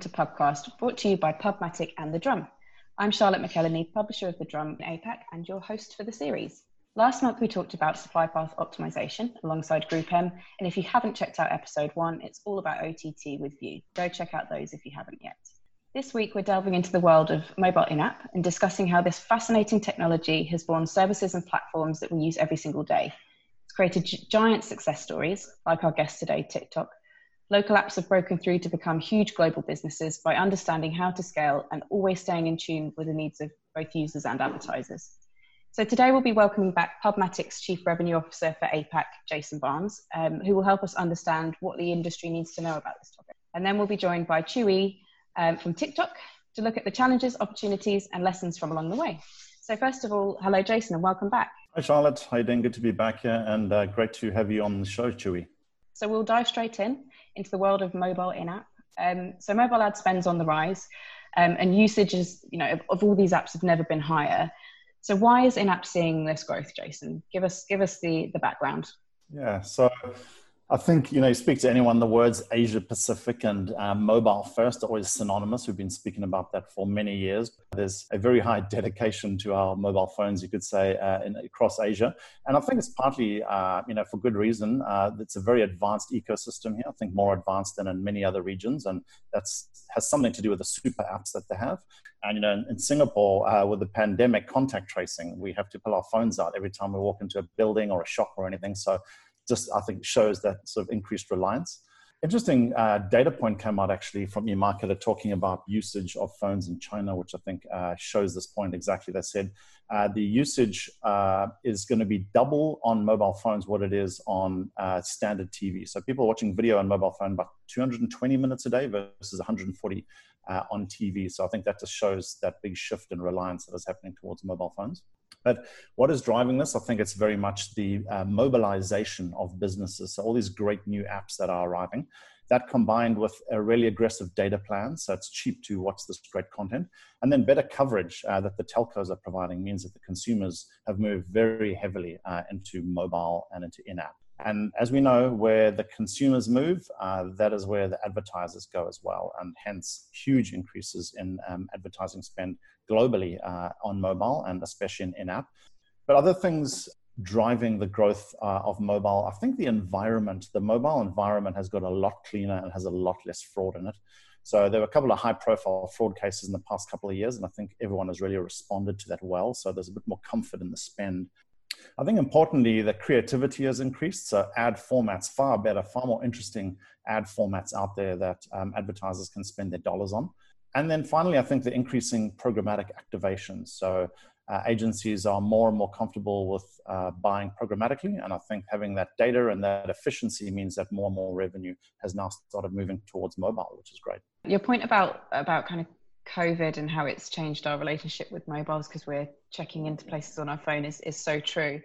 to Pubcast, brought to you by Pubmatic and The Drum. I'm Charlotte McEleny, publisher of The Drum in APAC and your host for the series. Last month we talked about supply path optimization alongside GroupM, and if you haven't checked out episode one, it's all about OTT with Viu. Go check out those if you haven't yet. This week we're delving into the world of mobile in-app and discussing how this fascinating technology has born services and platforms that we use every single day. It's created giant success stories, like our guest today, TikTok, local apps have broken through to become huge global businesses by understanding how to scale and always staying in tune with the needs of both users and advertisers. So today we'll be welcoming back Pubmatic's Chief Revenue Officer for APAC, Jason Barnes, um, who will help us understand what the industry needs to know about this topic. And then we'll be joined by Chew Wee um, from TikTok to look at the challenges, opportunities, and lessons from along the way. So first of all, hello, Jason, and welcome back. Hi, Charlotte. Hi, Dan. Good to be back here, and uh, great to have you on the show, Chew Wee. So we'll dive straight in into the world of mobile in-app. Um, so mobile ad spends on the rise, um, and usage is, you know, of, of, all these apps have never been higher. So why is in-app seeing this growth, Jason? Give us give us the the background. Yeah, so I think, you know, you speak to anyone, the words Asia Pacific and um, mobile first are always synonymous. We've been speaking about that for many years. There's a very high dedication to our mobile phones, you could say, uh, in, across Asia. And I think it's partly, uh, you know, for good reason. Uh, it's a very advanced ecosystem here, I think more advanced than in many other regions. And that's has something to do with the super apps that they have. And, you know, in, in Singapore, uh, with the pandemic contact tracing, we have to pull our phones out every time we walk into a building or a shop or anything. So just I think shows that sort of increased reliance. Interesting uh, data point came out actually from eMarketer talking about usage of phones in China, which I think uh, shows this point exactly. They said uh, the usage uh, is going to be double on mobile phones what it is on uh, standard TV. So people are watching video on mobile phone about 220 minutes a day versus 140 uh, on TV. So I think that just shows that big shift in reliance that is happening towards mobile phones. But what is driving this? I think it's very much the uh, mobilization of businesses. So all these great new apps that are arriving, that combined with a really aggressive data plan, so it's cheap to watch this great content, and then better coverage uh, that the telcos are providing means that the consumers have moved very heavily uh, into mobile and into in-app. And as we know, where the consumers move, uh, that is where the advertisers go as well, and hence huge increases in um, advertising spend globally uh, on mobile and especially in in-app. But other things driving the growth uh, of mobile, I think the environment, the mobile environment has got a lot cleaner and has a lot less fraud in it. So there were a couple of high-profile fraud cases in the past couple of years, and I think everyone has really responded to that well. So there's a bit more comfort in the spend I think importantly, the creativity has increased. So ad formats, far better, far more interesting ad formats out there that um, advertisers can spend their dollars on. And then finally, I think the increasing programmatic activation. So uh, agencies are more and more comfortable with uh, buying programmatically. And I think having that data and that efficiency means that more and more revenue has now started moving towards mobile, which is great. Your point about about kind of COVID and how it's changed our relationship with mobiles because we're checking into places on our phone is, is so true.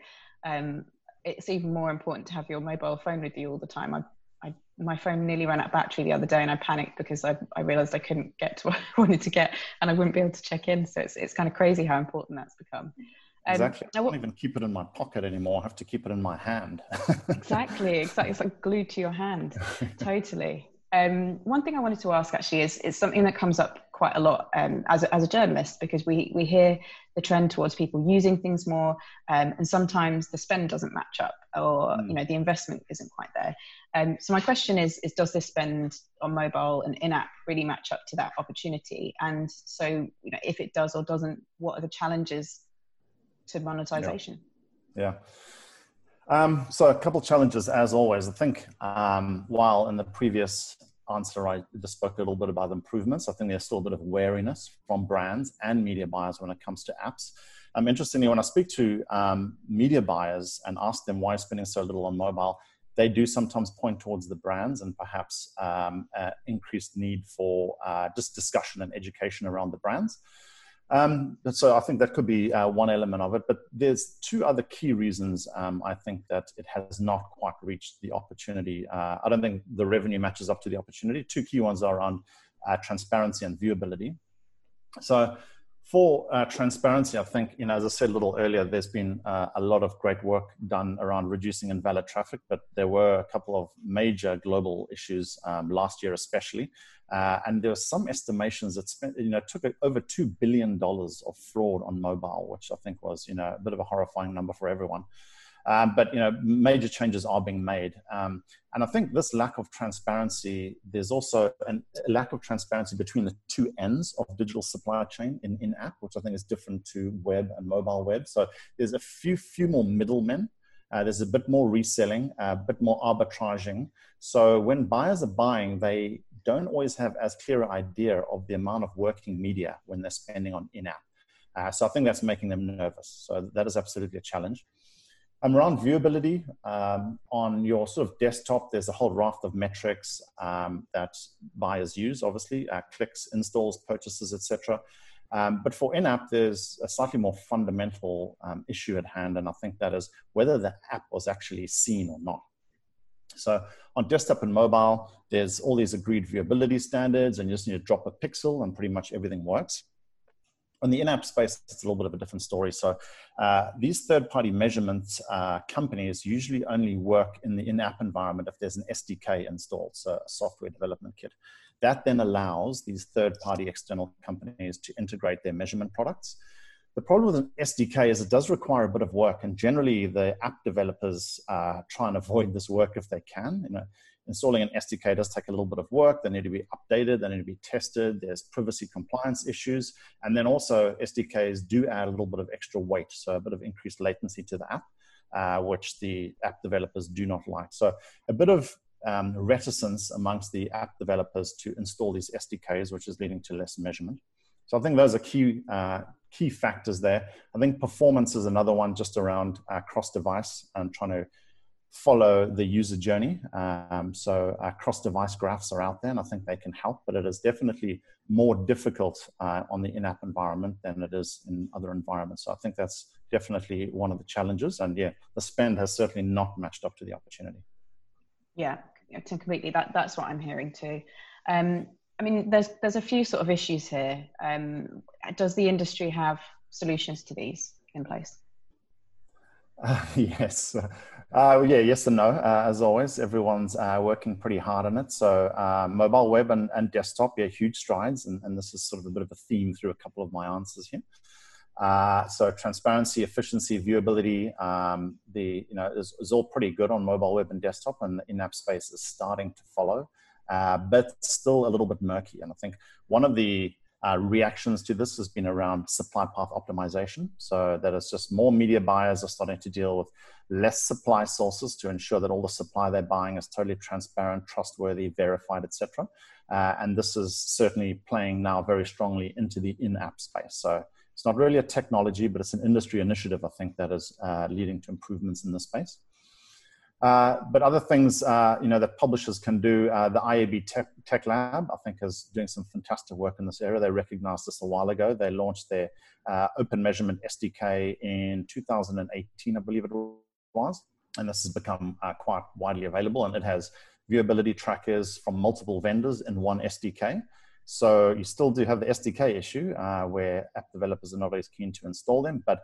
Um, it's even more important to have your mobile phone with you all the time. I, I, my phone nearly ran out of battery the other day and I panicked because I, I realized I couldn't get to what I wanted to get and I wouldn't be able to check in. So it's, it's kind of crazy how important that's become. Um, exactly. I don't even keep it in my pocket anymore. I have to keep it in my hand. exactly. Exactly. It's like glued to your hand. totally. Um, one thing I wanted to ask actually is, it's something that comes up quite a lot um, as, a, as a journalist because we, we hear the trend towards people using things more um, and sometimes the spend doesn't match up or mm. you know the investment isn't quite there. Um, so my question is, is does this spend on mobile and in-app really match up to that opportunity? And so you know if it does or doesn't, what are the challenges to monetization? yeah. yeah. Um, so a couple of challenges, as always. I think um, while in the previous answer I just spoke a little bit about improvements, I think there's still a bit of wariness from brands and media buyers when it comes to apps. Um, interestingly, when I speak to um, media buyers and ask them why spending so little on mobile, they do sometimes point towards the brands and perhaps uh, increased need for uh, just discussion and education around the brands. Um, so I think that could be uh, one element of it. But there's two other key reasons um, I think that it has not quite reached the opportunity. Uh, I don't think the revenue matches up to the opportunity. Two key ones are around uh, transparency and viewability. So for uh, transparency, I think, you know, as I said a little earlier, there's been uh, a lot of great work done around reducing invalid traffic, but there were a couple of major global issues um, last year, especially. Uh, and there were some estimations that spent, you know, took over $2 billion of fraud on mobile, which I think was, you know, a bit of a horrifying number for everyone. Um, but you know, major changes are being made, um, and I think this lack of transparency. There's also an, a lack of transparency between the two ends of digital supply chain in in app, which I think is different to web and mobile web. So there's a few few more middlemen. Uh, there's a bit more reselling, a uh, bit more arbitraging. So when buyers are buying, they don't always have as clear an idea of the amount of working media when they're spending on in-app. Uh, so I think that's making them nervous. So that is absolutely a challenge. Um, around viewability, um, on your sort of desktop, there's a whole raft of metrics um, that buyers use, obviously, uh, clicks, installs, purchases, etc. Um, but for in-app, there's a slightly more fundamental um, issue at hand, and I think that is whether the app was actually seen or not. So on desktop and mobile, there's all these agreed viewability standards, and you just need to drop a pixel, and pretty much everything works. On the in-app space, it's a little bit of a different story. So uh, these third-party measurement uh, companies usually only work in the in-app environment if there's an SDK installed, so a software development kit. That then allows these third-party external companies to integrate their measurement products. The problem with an SDK is it does require a bit of work, and generally the app developers uh, try and avoid this work if they can. You know, installing an SDK does take a little bit of work. They need to be updated, they need to be tested. There's privacy compliance issues. And then also, SDKs do add a little bit of extra weight, so a bit of increased latency to the app, uh, which the app developers do not like. So, a bit of um, reticence amongst the app developers to install these SDKs, which is leading to less measurement. So I think those are key uh, key factors there. I think performance is another one, just around uh, cross device and trying to follow the user journey. Um, so uh, cross-device graphs are out there, and I think they can help. But it is definitely more difficult uh, on the in-app environment than it is in other environments. So I think that's definitely one of the challenges. And yeah, the spend has certainly not matched up to the opportunity. Yeah, completely. That that's what I'm hearing too. Um, I mean, there's there's a few sort of issues here. Um, does the industry have solutions to these in place? Uh, yes. Uh, yeah, yes and no. Uh, as always, everyone's uh, working pretty hard on it. So, uh, mobile web and, and desktop, yeah, huge strides. And, and, this is sort of a bit of a theme through a couple of my answers here. Uh, so, transparency, efficiency, viewability, um, the you know is, is, all pretty good on mobile web and desktop, and the in-app space is starting to follow, but still a little bit murky. And I think one of the uh, reactions to this has been around supply path optimization. So that is just more media buyers are starting to deal with less supply sources to ensure that all the supply they're buying is totally transparent, trustworthy, verified, etc. Uh, and this is certainly playing now very strongly into the in-app space. So it's not really a technology, but it's an industry initiative, I think, that is uh, leading to improvements in this space. Uh, but other things, uh, you know, that publishers can do, uh, the IAB Tech, Tech, Lab, I think, is doing some fantastic work in this area. They recognized this a while ago. They launched their uh, Open Measurement SDK in 2018, I believe it was, and this has become uh, quite widely available. And it has viewability trackers from multiple vendors in one SDK. So you still do have the SDK issue where app developers are not always keen to install them, but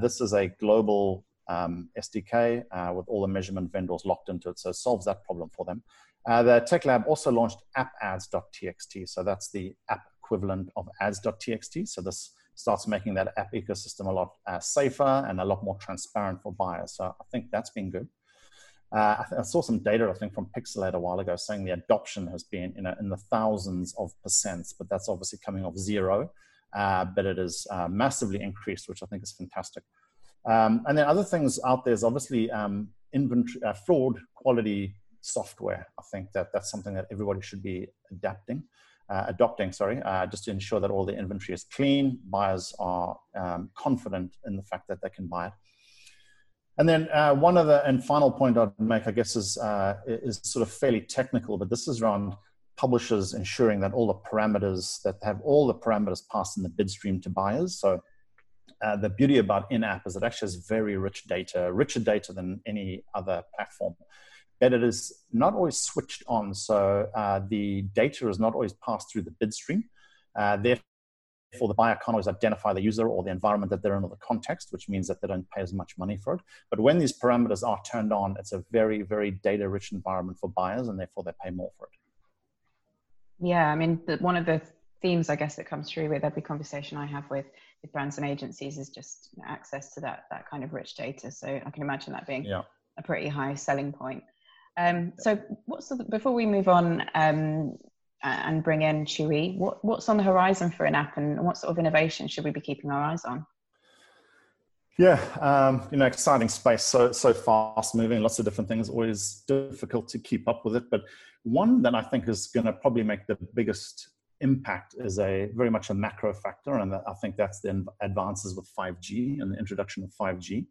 this is a global um, SDK uh, with all the measurement vendors locked into it. So it solves that problem for them. Uh, the Tech Lab also launched app-ads.txt. So that's the app equivalent of ads.txt. So this starts making that app ecosystem a lot uh, safer and a lot more transparent for buyers. So I think that's been good. Uh, I, I, saw some data, I think, from Pixalate a while ago saying the adoption has been in the thousands of percents, but that's obviously coming off zero. Uh, but it is uh, massively increased, which I think is fantastic. Um, and then other things out there is obviously um, inventory, uh, fraud quality software. I think that that's something that everybody should be adapting, uh, adopting, sorry, uh, just to ensure that all the inventory is clean, buyers are um, confident in the fact that they can buy it. And then uh, one other and final point I'd make, I guess, is, uh, is sort of fairly technical, but this is around publishers ensuring that all the parameters, that have all the parameters passed in the bid stream to buyers. So uh, the beauty about in-app is it actually has very rich data, richer data than any other platform. But it is not always switched on, so uh, the data is not always passed through the bid stream. Uh, therefore, the buyer can't always identify the user or the environment that they're in or the context, which means that they don't pay as much money for it. But when these parameters are turned on, it's a very, very data rich environment for buyers, and therefore they pay more for it. Yeah, I mean, one of the themes I guess that comes through with every conversation I have with with brands and agencies is just access to that that kind of rich data. So I can imagine that being yeah. a pretty high selling point. Um, so what's the, before we move on um, and bring in Chew Wee, what, what's on the horizon for an app, and what sort of innovation should we be keeping our eyes on? Yeah, um, you know, exciting space. So so fast moving, lots of different things. Always difficult to keep up with it. But one that I think is going to probably make the biggest impact is a very much a macro factor, and I think that's the advances with 5G and the introduction of 5G.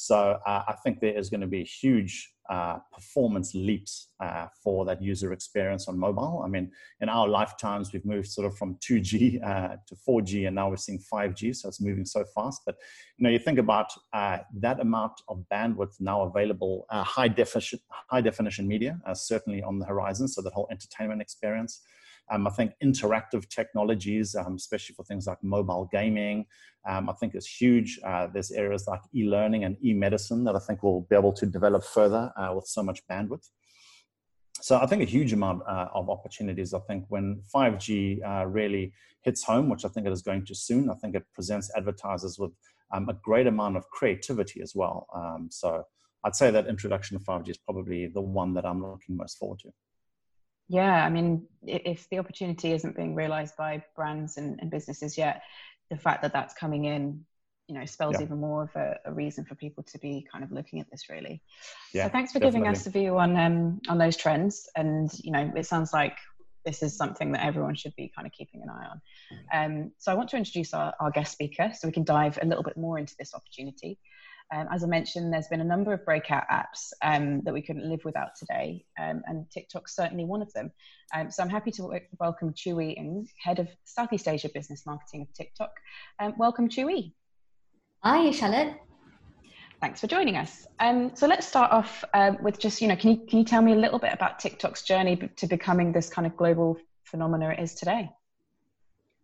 So uh, I think there is going to be huge uh, performance leaps uh, for that user experience on mobile. I mean, in our lifetimes, we've moved sort of from 2G uh, to 4G, and now we're seeing 5G. So it's moving so fast. But you know, you think about uh, that amount of bandwidth now available, uh, high definition, high definition media, certainly on the horizon. So the whole entertainment experience. Um, I think interactive technologies, um, especially for things like mobile gaming, um, I think is huge. Uh, there's areas like e-learning and e-medicine that I think will be able to develop further uh, with so much bandwidth. So I think a huge amount uh, of opportunities. I think when 5G uh, really hits home, which I think it is going to soon, I think it presents advertisers with um, a great amount of creativity as well. Um, so I'd say that introduction of 5G is probably the one that I'm looking most forward to. Yeah, I mean, if the opportunity isn't being realized by brands and, and businesses yet, the fact that that's coming in, you know, spells yeah. even more of a, a, reason for people to be kind of looking at this really. Yeah, so thanks for definitely. giving us a view on um, on those trends. And you know, it sounds like this is something that everyone should be kind of keeping an eye on. Um, so I want to introduce our, our guest speaker so we can dive a little bit more into this opportunity. Um, as I mentioned, there's been a number of breakout apps um, that we couldn't live without today, um, and TikTok's certainly one of them. Um, so I'm happy to w- welcome Chew Wee Head of Southeast Asia Business Marketing of TikTok. Um, welcome, Chew Wee. Hi, Charlotte. Thanks for joining us. Um, so let's start off with just, you know, can you, can you tell me a little bit about TikTok's journey to becoming this kind of global phenomena it is today?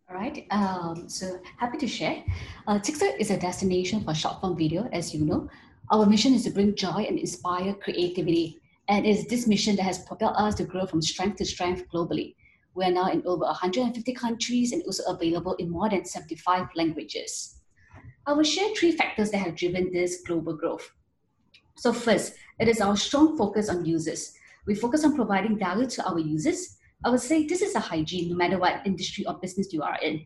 All right, um, so happy to share. Uh, TikTok is a destination for short form video, as you know. Our mission is to bring joy and inspire creativity. And it's this mission that has propelled us to grow from strength to strength globally. We are now in over 150 countries and also available in more than 75 languages. I will share three factors that have driven this global growth. So, first, it is our strong focus on users. We focus on providing value to our users I would say this is a hygiene no matter what industry or business you are in.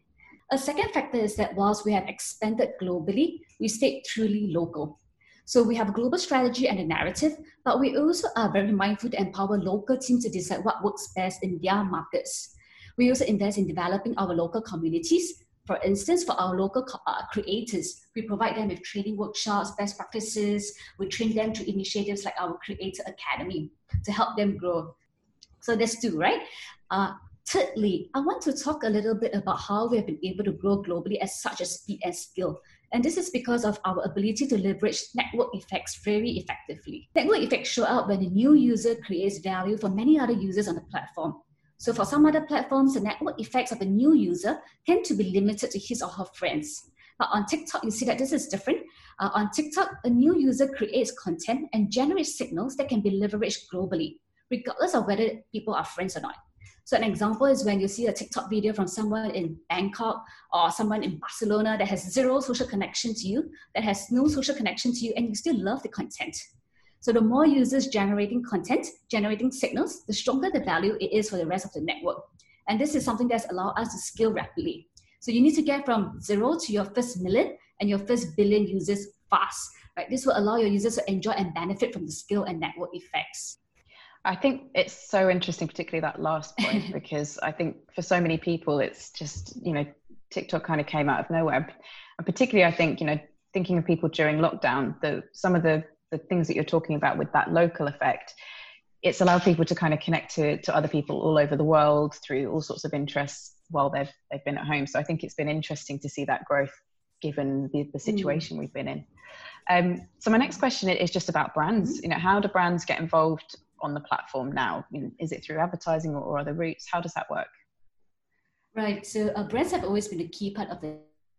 A second factor is that whilst we have expanded globally, we stayed truly local. So we have a global strategy and a narrative, but we also are very mindful to empower local teams to decide what works best in their markets. We also invest in developing our local communities. For instance, for our local uh, creators, we provide them with training workshops, best practices. We train them through initiatives like our Creator Academy to help them grow. So there's two, right? Uh, thirdly, I want to talk a little bit about how we have been able to grow globally at such a speed and skill. And this is because of our ability to leverage network effects very effectively. Network effects show up when a new user creates value for many other users on the platform. So for some other platforms, the network effects of a new user tend to be limited to his or her friends. But on TikTok, you see that this is different. Uh, on TikTok, a new user creates content and generates signals that can be leveraged globally regardless of whether people are friends or not. So an example is when you see a TikTok video from someone in Bangkok or someone in Barcelona that has zero social connection to you, that has no social connection to you, and you still love the content. So the more users generating content, generating signals, the stronger the value it is for the rest of the network. And this is something that's allowed us to scale rapidly. So you need to get from zero to your first million and your first billion users fast. Right? This will allow your users to enjoy and benefit from the scale and network effects. I think it's so interesting, particularly that last point, because I think for so many people, it's just, you know, TikTok kind of came out of nowhere. And particularly, I think, you know, thinking of people during lockdown, the, some of the, the things that you're talking about with that local effect, it's allowed people to kind of connect to, to other people all over the world through all sorts of interests while they've, they've been at home. So I think it's been interesting to see that growth given the, the situation mm. we've been in. Um, so my next question is just about brands. Mm-hmm. You know, how do brands get involved on the platform now? Is it through advertising or, other routes? How does that work? Right. So uh, brands have always been a key part of the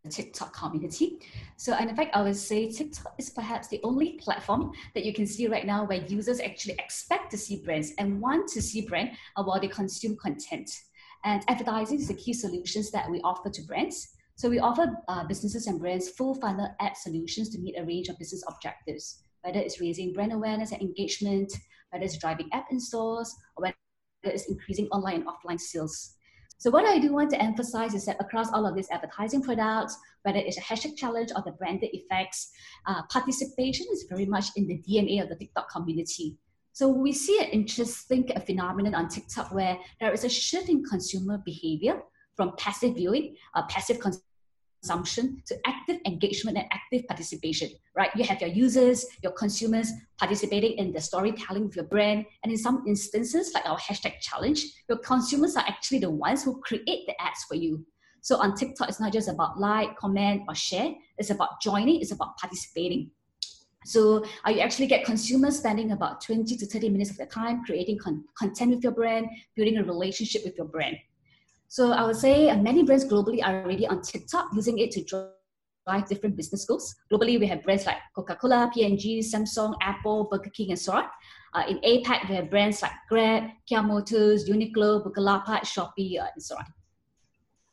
TikTok community. So, and in fact, I would say TikTok is perhaps the only platform that you can see right now where users actually expect to see brands and want to see brand while they consume content. And advertising is the key solutions that we offer to brands. So we offer uh, businesses and brands full funnel ad solutions to meet a range of business objectives, whether it's raising brand awareness and engagement, whether it's driving app installs, or whether it's increasing online and offline sales. So what I do want to emphasize is that across all of these advertising products, whether it's a hashtag challenge or the branded effects, uh, participation is very much in the DNA of the TikTok community. So we see an interesting phenomenon on TikTok where there is a shift in consumer behavior from passive viewing, uh, passive consumption to active engagement and active participation, right? You have your users, your consumers participating in the storytelling of your brand. And in some instances, like our hashtag challenge, your consumers are actually the ones who create the ads for you. So on TikTok, it's not just about like, comment, or share. It's about joining, it's about participating. So uh, you actually get consumers spending about 20 to 30 minutes of their time creating con- content with your brand, building a relationship with your brand. So I would say many brands globally are already on TikTok using it to drive different business goals. Globally, we have brands like Coca-Cola, P&G, Samsung, Apple, Burger King, and so on. Uh, in APAC, we have brands like Grab, Kia Motors, Uniqlo, Bukalapak, Shopee, uh, and so on.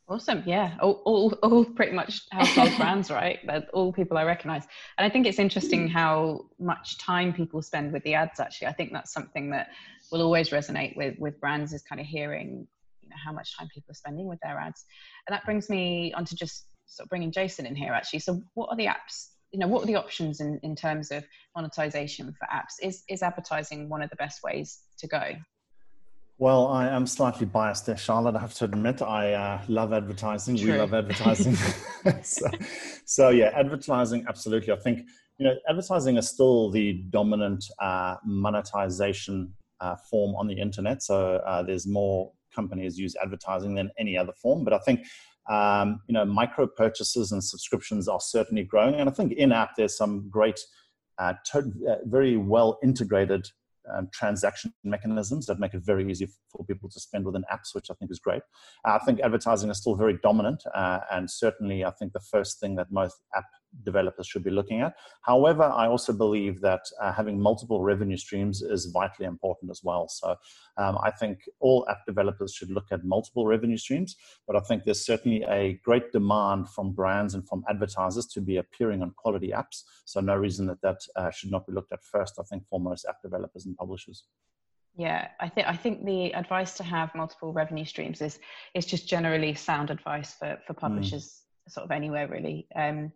Awesome. Yeah. All, all, all pretty much household brands, right? That all people I recognize. And I think it's interesting mm. how much time people spend with the ads, actually. I think that's something that will always resonate with, with brands is kind of hearing you know, how much time people are spending with their ads. And that brings me on to just sort of bringing Jason in here, actually. So what are the apps you know what are the options in, in terms of monetization for apps is is advertising one of the best ways to go well, I am slightly biased there, Charlotte. I have to admit, I uh, love advertising. True. We love advertising. so, so, yeah, advertising, absolutely. I think you know, advertising is still the dominant uh, monetization uh, form on the internet. So uh, there's more companies use advertising than any other form. But I think um, you know, micro purchases and subscriptions are certainly growing, and I think in app there's some great, uh, uh, very well integrated um, transaction mechanisms that make it very easy for people to spend within apps, which I think is great. I think advertising is still very dominant, uh, and certainly I think the first thing that most app developers should be looking at. However, I also believe that uh, having multiple revenue streams is vitally important as well. So um, I think all app developers should look at multiple revenue streams, but I think there's certainly a great demand from brands and from advertisers to be appearing on quality apps. So no reason that that uh, should not be looked at first, I think, for most app developers and publishers. Yeah, I think I think the advice to have multiple revenue streams is is just generally sound advice for for hmm. publishers mm. sort of anywhere really. Um,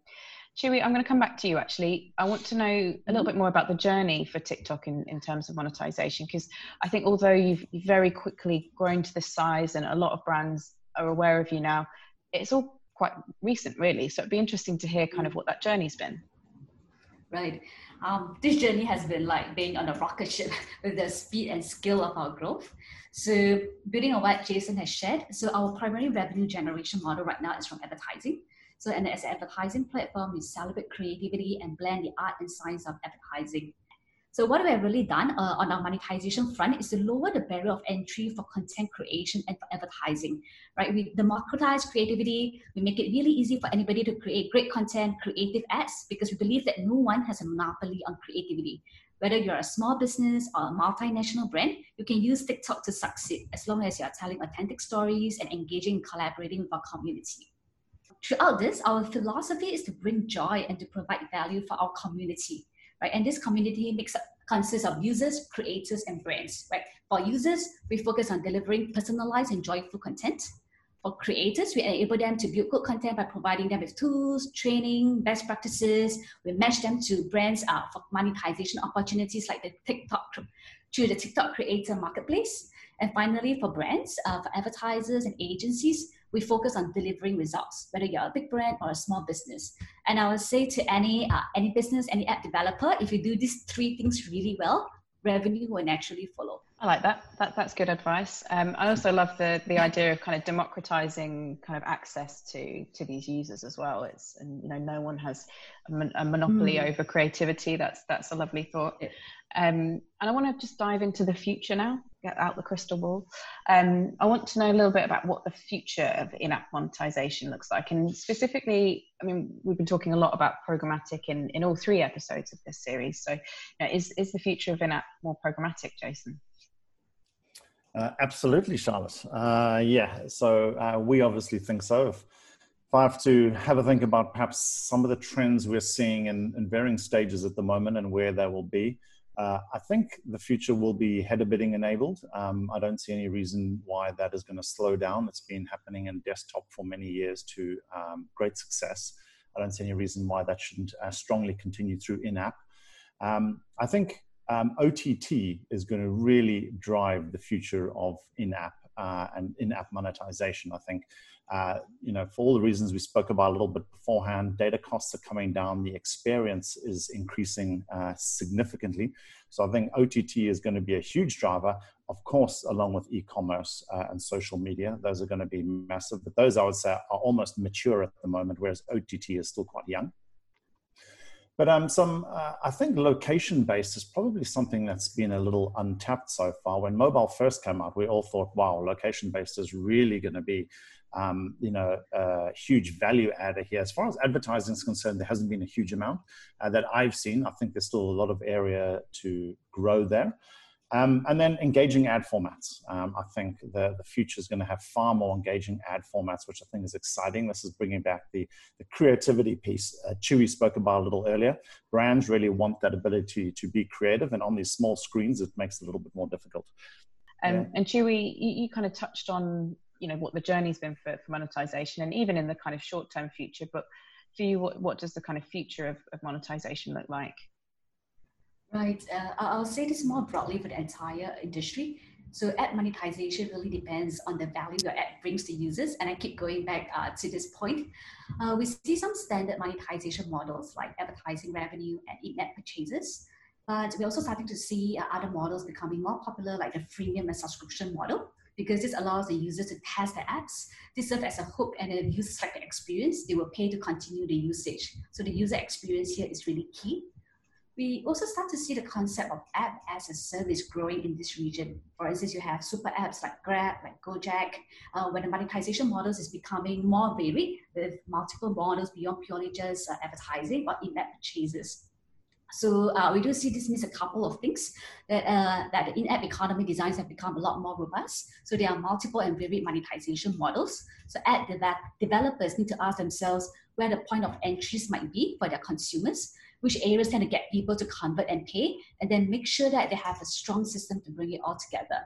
Chew Wee, I'm going to come back to you actually. I want to know a little bit more about the journey for TikTok in, in terms of monetization, because I think although you've very quickly grown to this size and a lot of brands are aware of you now, it's all quite recent, really. So it'd be interesting to hear kind of what that journey's been. Right. Um, this journey has been like being on a rocket ship with the speed and scale of our growth. So, building on what Jason has shared, so our primary revenue generation model right now is from advertising. So, and as an advertising platform, we celebrate creativity and blend the art and science of advertising. So, what we have really done uh, on our monetization front is to lower the barrier of entry for content creation and for advertising. Right? We democratize creativity. We make it really easy for anybody to create great content, creative ads, because we believe that no one has a monopoly on creativity. Whether you're a small business or a multinational brand, you can use TikTok to succeed as long as you're telling authentic stories and engaging collaborating with our community. Throughout this, our philosophy is to bring joy and to provide value for our community, right? And this community makes up consists of users, creators, and brands, right? For users, we focus on delivering personalized and joyful content. For creators, we enable them to build good content by providing them with tools, training, best practices. We match them to brands uh, for monetization opportunities like the TikTok through the TikTok Creator Marketplace. And finally, for brands, uh, for advertisers and agencies, we focus on delivering results, whether you're a big brand or a small business. And I would say to any uh, any business, any app developer, if you do these three things really well, revenue will naturally follow. I like that. that that's good advice. Um, I also love the the idea of kind of democratizing kind of access to to these users as well. It's and you know no one has a, mon- a monopoly mm. over creativity. That's that's a lovely thought. Um, and I want to just dive into the future now. Get out the crystal ball. Um, I want to know a little bit about what the future of in-app monetization looks like, and specifically, I mean, we've been talking a lot about programmatic in, in all three episodes of this series. So, you know, is is the future of in-app more programmatic, Jason? Uh, absolutely, Charlotte. Uh, yeah, so uh, we obviously think so. If, if I have to have a think about perhaps some of the trends we're seeing in, in varying stages at the moment and where they will be, uh, I think the future will be header bidding enabled. Um, I don't see any reason why that is going to slow down. It's been happening in desktop for many years to um, great success. I don't see any reason why that shouldn't uh, strongly continue through in app. Um, I think um, OTT is going to really drive the future of in app uh, and in app monetization. I think uh, you know, for all the reasons we spoke about a little bit beforehand, data costs are coming down, the experience is increasing uh, significantly. So I think OTT is going to be a huge driver, of course, along with e-commerce uh, and social media. Those are going to be massive, but those I would say are almost mature at the moment, whereas OTT is still quite young. But um, some, uh, I think location based is probably something that's been a little untapped so far. When mobile first came out, we all thought, wow, location based is really going to be um, you know, a huge value adder here. As far as advertising is concerned, there hasn't been a huge amount uh, that I've seen. I think there's still a lot of area to grow there. Um, and then engaging ad formats. Um, I think the, the future is going to have far more engaging ad formats, which I think is exciting. This is bringing back the, the creativity piece uh, Chew Wee spoke about a little earlier. Brands really want that ability to be creative, and on these small screens, it makes it a little bit more difficult. Um, yeah. And Chew Wee, you, you, kind of touched on you know what the journey's been for, for monetization and even in the kind of short term future but for you what, what does the kind of future of, of monetization look like? Right uh, i'll say this more broadly for the entire industry. So ad monetization really depends on the value your ad brings to users and i keep going back uh, to this point. Uh, we see some standard monetization models like advertising revenue and in-app purchases but we're also starting to see uh, other models becoming more popular like the freemium and subscription model because this allows the users to test the apps. This serves as a hook and if users like the experience, they will pay to continue the usage. So the user experience here is really key. We also start to see the concept of app as a service growing in this region. For instance, you have super apps like Grab, like Gojek, uh, when the monetization models is becoming more varied with multiple models beyond purely just uh, advertising or in-app purchases. So uh, we do see this means a couple of things that uh, that the in-app economy designs have become a lot more robust. So there are multiple and varied monetization models. So ad de- developers need to ask themselves where the point of entries might be for their consumers, which areas tend to get people to convert and pay, and then make sure that they have a strong system to bring it all together.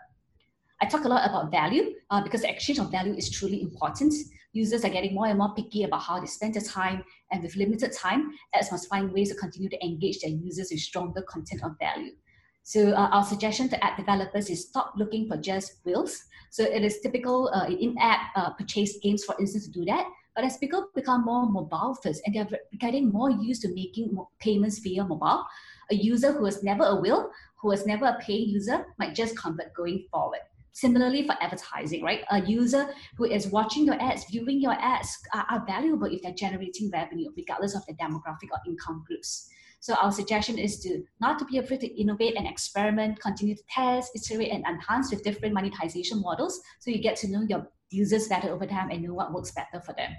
I talk a lot about value uh, because the exchange of value is truly important users are getting more and more picky about how they spend their time, and with limited time, ads must find ways to continue to engage their users with stronger content of value. So uh, our suggestion to app developers is stop looking for just whales. So it is typical uh, in-app uh, purchase games, for instance, to do that. But as people become more mobile first and they're getting more used to making payments via mobile, a user who was never a whale, who was never a paying user, might just convert going forward. Similarly, for advertising, right? A user who is watching your ads, viewing your ads are, are valuable if they're generating revenue, regardless of the demographic or income groups. So our suggestion is to not to be afraid to innovate and experiment, continue to test, iterate, and enhance with different monetization models, so you get to know your users better over time and know what works better for them.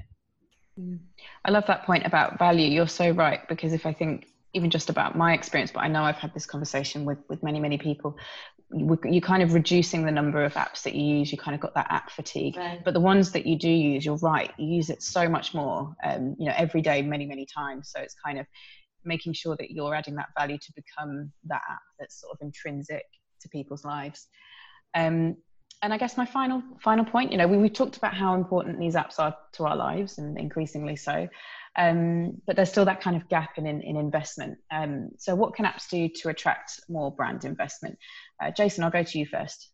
Mm. I love that point about value. You're so right because if I think even just about my experience, but I know I've had this conversation with with many many people you're kind of reducing the number of apps that you use you kind of got that app fatigue right. but the ones that you do use you're right you use it so much more um, you know every day many many times so it's kind of making sure that you're adding that value to become that app that's sort of intrinsic to people's lives um, and I guess my final final point, you know, we, we talked about how important these apps are to our lives, and increasingly so. Um, but there's still that kind of gap in in, in investment. Um, so, what can apps do to attract more brand investment? Uh, Jason, I'll go to you first.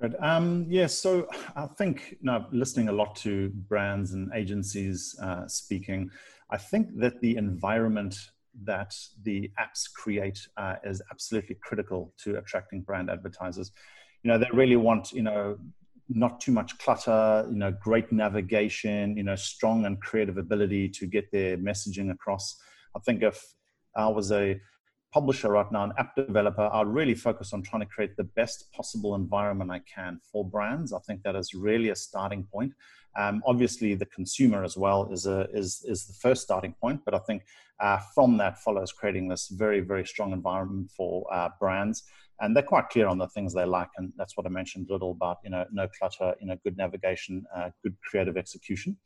Good. Um, yeah, so I think you know, listening a lot to brands and agencies uh, speaking, I think that the environment that the apps create uh, is absolutely critical to attracting brand advertisers you know they really want you know not too much clutter you know great navigation you know strong and creative ability to get their messaging across i think if i was a publisher right now, an app developer, I'd really focus on trying to create the best possible environment I can for brands. I think that is really a starting point. Um, obviously, the consumer as well is a is is the first starting point, but I think uh, from that follows creating this very very strong environment for uh, brands, and they're quite clear on the things they like, and that's what I mentioned a little about. You know, no clutter, you know, good navigation, uh, good creative execution.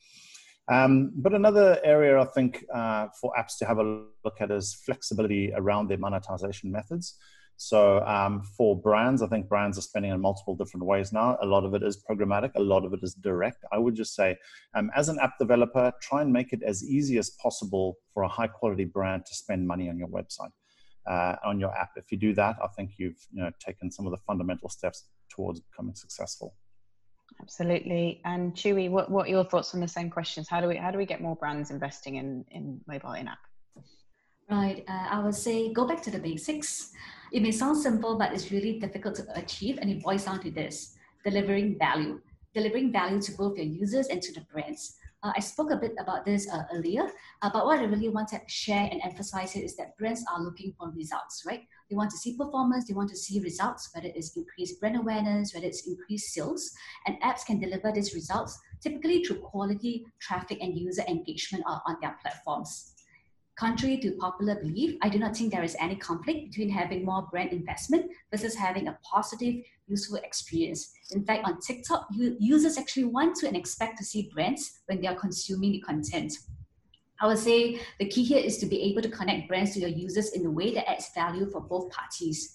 Um, but another area I think uh, for apps to have a look at is flexibility around their monetization methods. So um, for brands, I think brands are spending in multiple different ways now. A lot of it is programmatic, a lot of it is direct. I would just say, um, as an app developer, try and make it as easy as possible for a high quality brand to spend money on your website, uh, on your app. If you do that, I think you've you know, taken some of the fundamental steps towards becoming successful. Absolutely. And Chew Wee, what, what are your thoughts on the same questions? How do we how do we get more brands investing in, in mobile in app? Right. Uh, I would say go back to the basics. It may sound simple, but it's really difficult to achieve. And it boils down to this delivering value, delivering value to both your users and to the brands. Uh, I spoke a bit about this uh, earlier, uh, but what I really want to share and emphasize here is that brands are looking for results, right? They want to see performance, they want to see results, whether it's increased brand awareness, whether it's increased sales, and apps can deliver these results typically through quality traffic and user engagement on their platforms. Contrary to popular belief, I do not think there is any conflict between having more brand investment versus having a positive, useful experience. In fact, on TikTok, users actually want to and expect to see brands when they are consuming the content. I would say the key here is to be able to connect brands to your users in a way that adds value for both parties.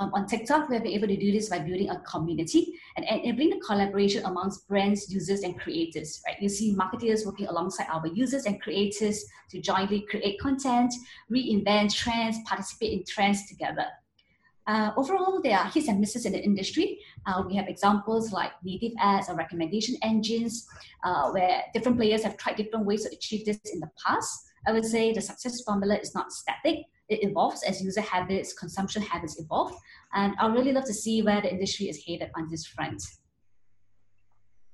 Um, on TikTok, we have been able to do this by building a community and enabling the collaboration amongst brands, users, and creators. Right? You see marketers working alongside our users and creators to jointly create content, reinvent trends, participate in trends together. Uh, overall, there are hits and misses in the industry. Uh, we have examples like native ads or recommendation engines, uh, where different players have tried different ways to achieve this in the past. I would say the success formula is not static it evolves as user habits, consumption habits evolve. And I really love to see where the industry is headed on this front.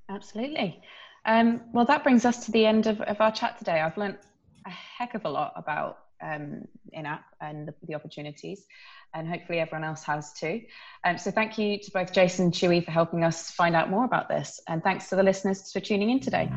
Absolutely. Um, well, that brings us to the end of, of our chat today. I've learned a heck of a lot about um, in-app and the, the, opportunities, and hopefully everyone else has too. Um, so thank you to both Jason and Chew Wee for helping us find out more about this, and thanks to the listeners for tuning in today.